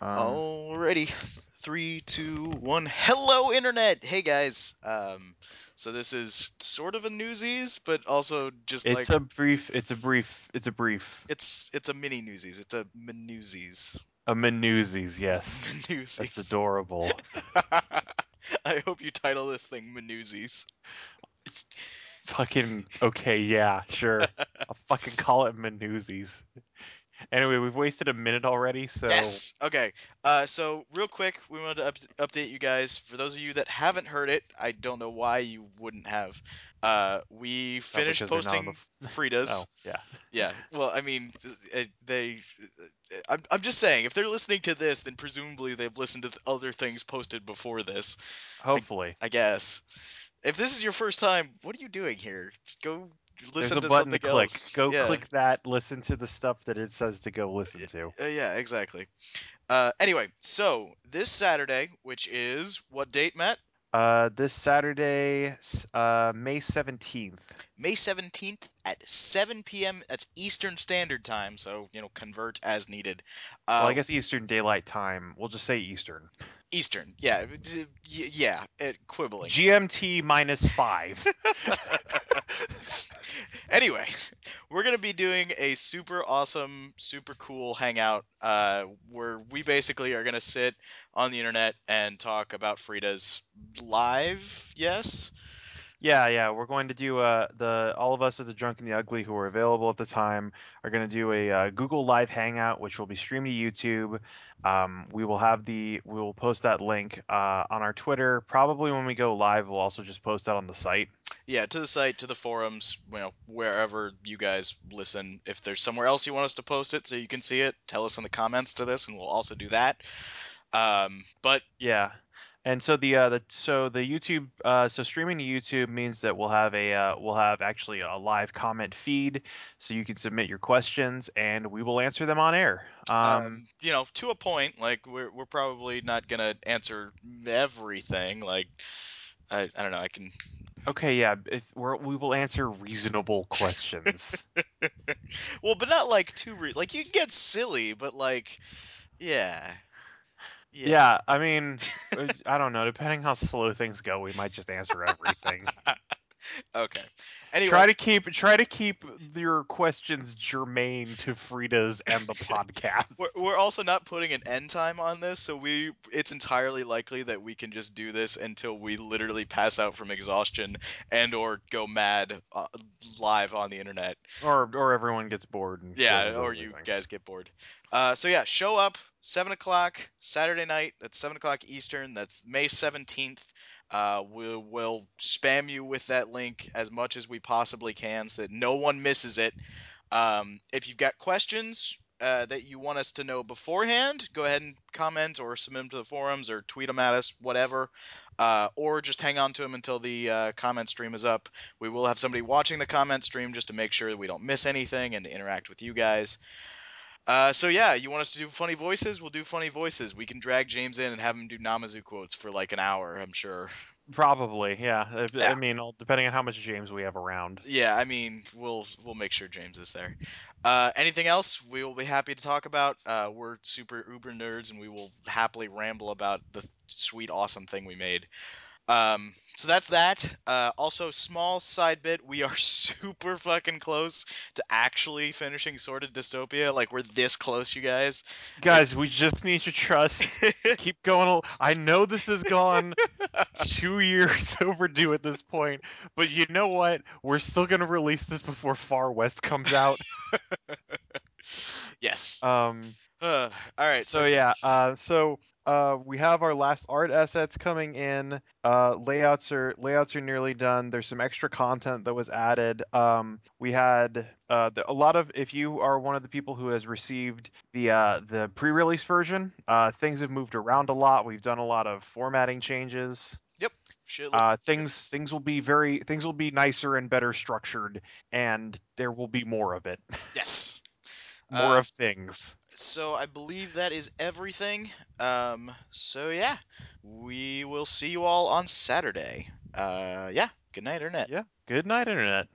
Um, Alrighty. Three, two, one. Hello, Internet! Hey, guys. Um, so this is sort of a newsies, but also just it's like a brief. It's a brief. It's a brief. it's it's a mini newsies. It's a minewsies. A Menuzzies, yes. That's Minewsies. adorable. I hope you title this thing Minewsies. Fucking okay, yeah, sure. I'll fucking call it Menuzzies. Anyway, we've wasted a minute already, so Yes. Okay. Uh, so real quick, we wanted to up- update you guys. For those of you that haven't heard it, I don't know why you wouldn't have. Uh, we finished not on the. posting Frieda's. Oh, yeah. Yeah. Well, I mean, uh, they. I'm I'm just saying, if they're listening to this, then presumably they've listened to other things posted before this. I Hopefully, I guess. If this is your first time, what are you doing here? Just go there's a to button to something click. else. Go Yeah. click that. Listen to the stuff that it says to go listen to. Uh, yeah. Exactly. Uh, anyway, so this Saturday, which is what date, Matt? Uh, this Saturday, uh, May seventeenth. May 17th at 7 p.m. That's Eastern Standard Time, so, you know, convert as needed. Well, I Uh, guess Eastern Daylight Time. We'll just say Eastern. Eastern, yeah, yeah, it, quibbling. GMT minus five. Be doing a super awesome, super cool hangout, uh, where we basically are gonna sit on the internet and talk about Frieda's live. Yes. Yeah, yeah, we're going to do uh the all of us at the Drunk and the Ugly who are available at the time are going to do a uh, Google Live Hangout, which will be streamed to YouTube. Um, we will have the we will post that link uh, on our Twitter. Probably when we go live, we'll also just post that on the site. Yeah, to the site, to the forums, you know, wherever you guys listen. If there's somewhere else you want us to post it so you can see it, tell us in the comments to this, and we'll also do that. Um, but Yeah. And so the uh the so the YouTube uh so streaming to YouTube means that we'll have a uh, we'll have actually a live comment feed so you can submit your questions and we will answer them on air. Um um, you know, to a point, like we're we're probably not gonna answer everything. Like, I I don't know, I can. Okay, yeah, if we're, we will answer reasonable questions. well, but not like too re- like you can get silly, but like, yeah, yeah. Yeah, I mean, uh, I don't know, depending how slow things go, we might just answer everything. okay. Try to keep try to keep your questions germane to Frieda's and the We're, podcast. we're also not putting an end time on this, so we it's entirely likely that we can just do this until we literally pass out from exhaustion and or go mad uh, live on the internet. Or or everyone gets bored and Yeah, or you things. guys get bored. Uh, so yeah, show up seven o'clock Saturday night. That's seven o'clock Eastern. That's May seventeenth. Uh, we'll we'll spam you with that link as much as we possibly can so that no one misses it. Um, if you've got questions uh, that you want us to know beforehand, go ahead and comment or submit them to the forums or tweet them at us, whatever. Uh, or just hang on to them until the uh, comment stream is up. We will have somebody watching the comment stream just to make sure that we don't miss anything and to interact with you guys. Uh, so yeah, you want us to do funny voices? We'll do funny voices. We can drag James in and have him do Namazu quotes for like an hour. I'm sure. Probably, yeah. I, I mean, depending on how much James we have around. Yeah, I mean, we'll we'll make sure James is there. Uh, anything else we will be happy to talk about. Uh, we're super uber nerds, and we will happily ramble about the sweet, awesome thing we made. Um, so that's that. Uh, also, small side bit: we are super fucking close to actually finishing Sorted Dystopia. Like we're this close, you guys. Guys, we just need your trust. Keep going. I know this has gone two years overdue at this point, but you know what? We're still gonna release this before Far West comes out. yes. Um, Uh, all right. So So yeah, uh, so uh, we have our last art assets coming in. Uh, layouts are layouts are nearly done. There's some extra content that was added. Um, we had uh, the, a lot of. If you are one of the people who has received the uh, the pre-release version, uh, things have moved around a lot. We've done a lot of formatting changes. yep. Shit. Uh, things things will be very things will be nicer and better structured, and there will be more of it, Yes. more Uh, of things. So I believe that is everything. Um, so yeah, we will see you all on Saturday. Uh, yeah. Good night, Internet. Yeah. Good night, internet.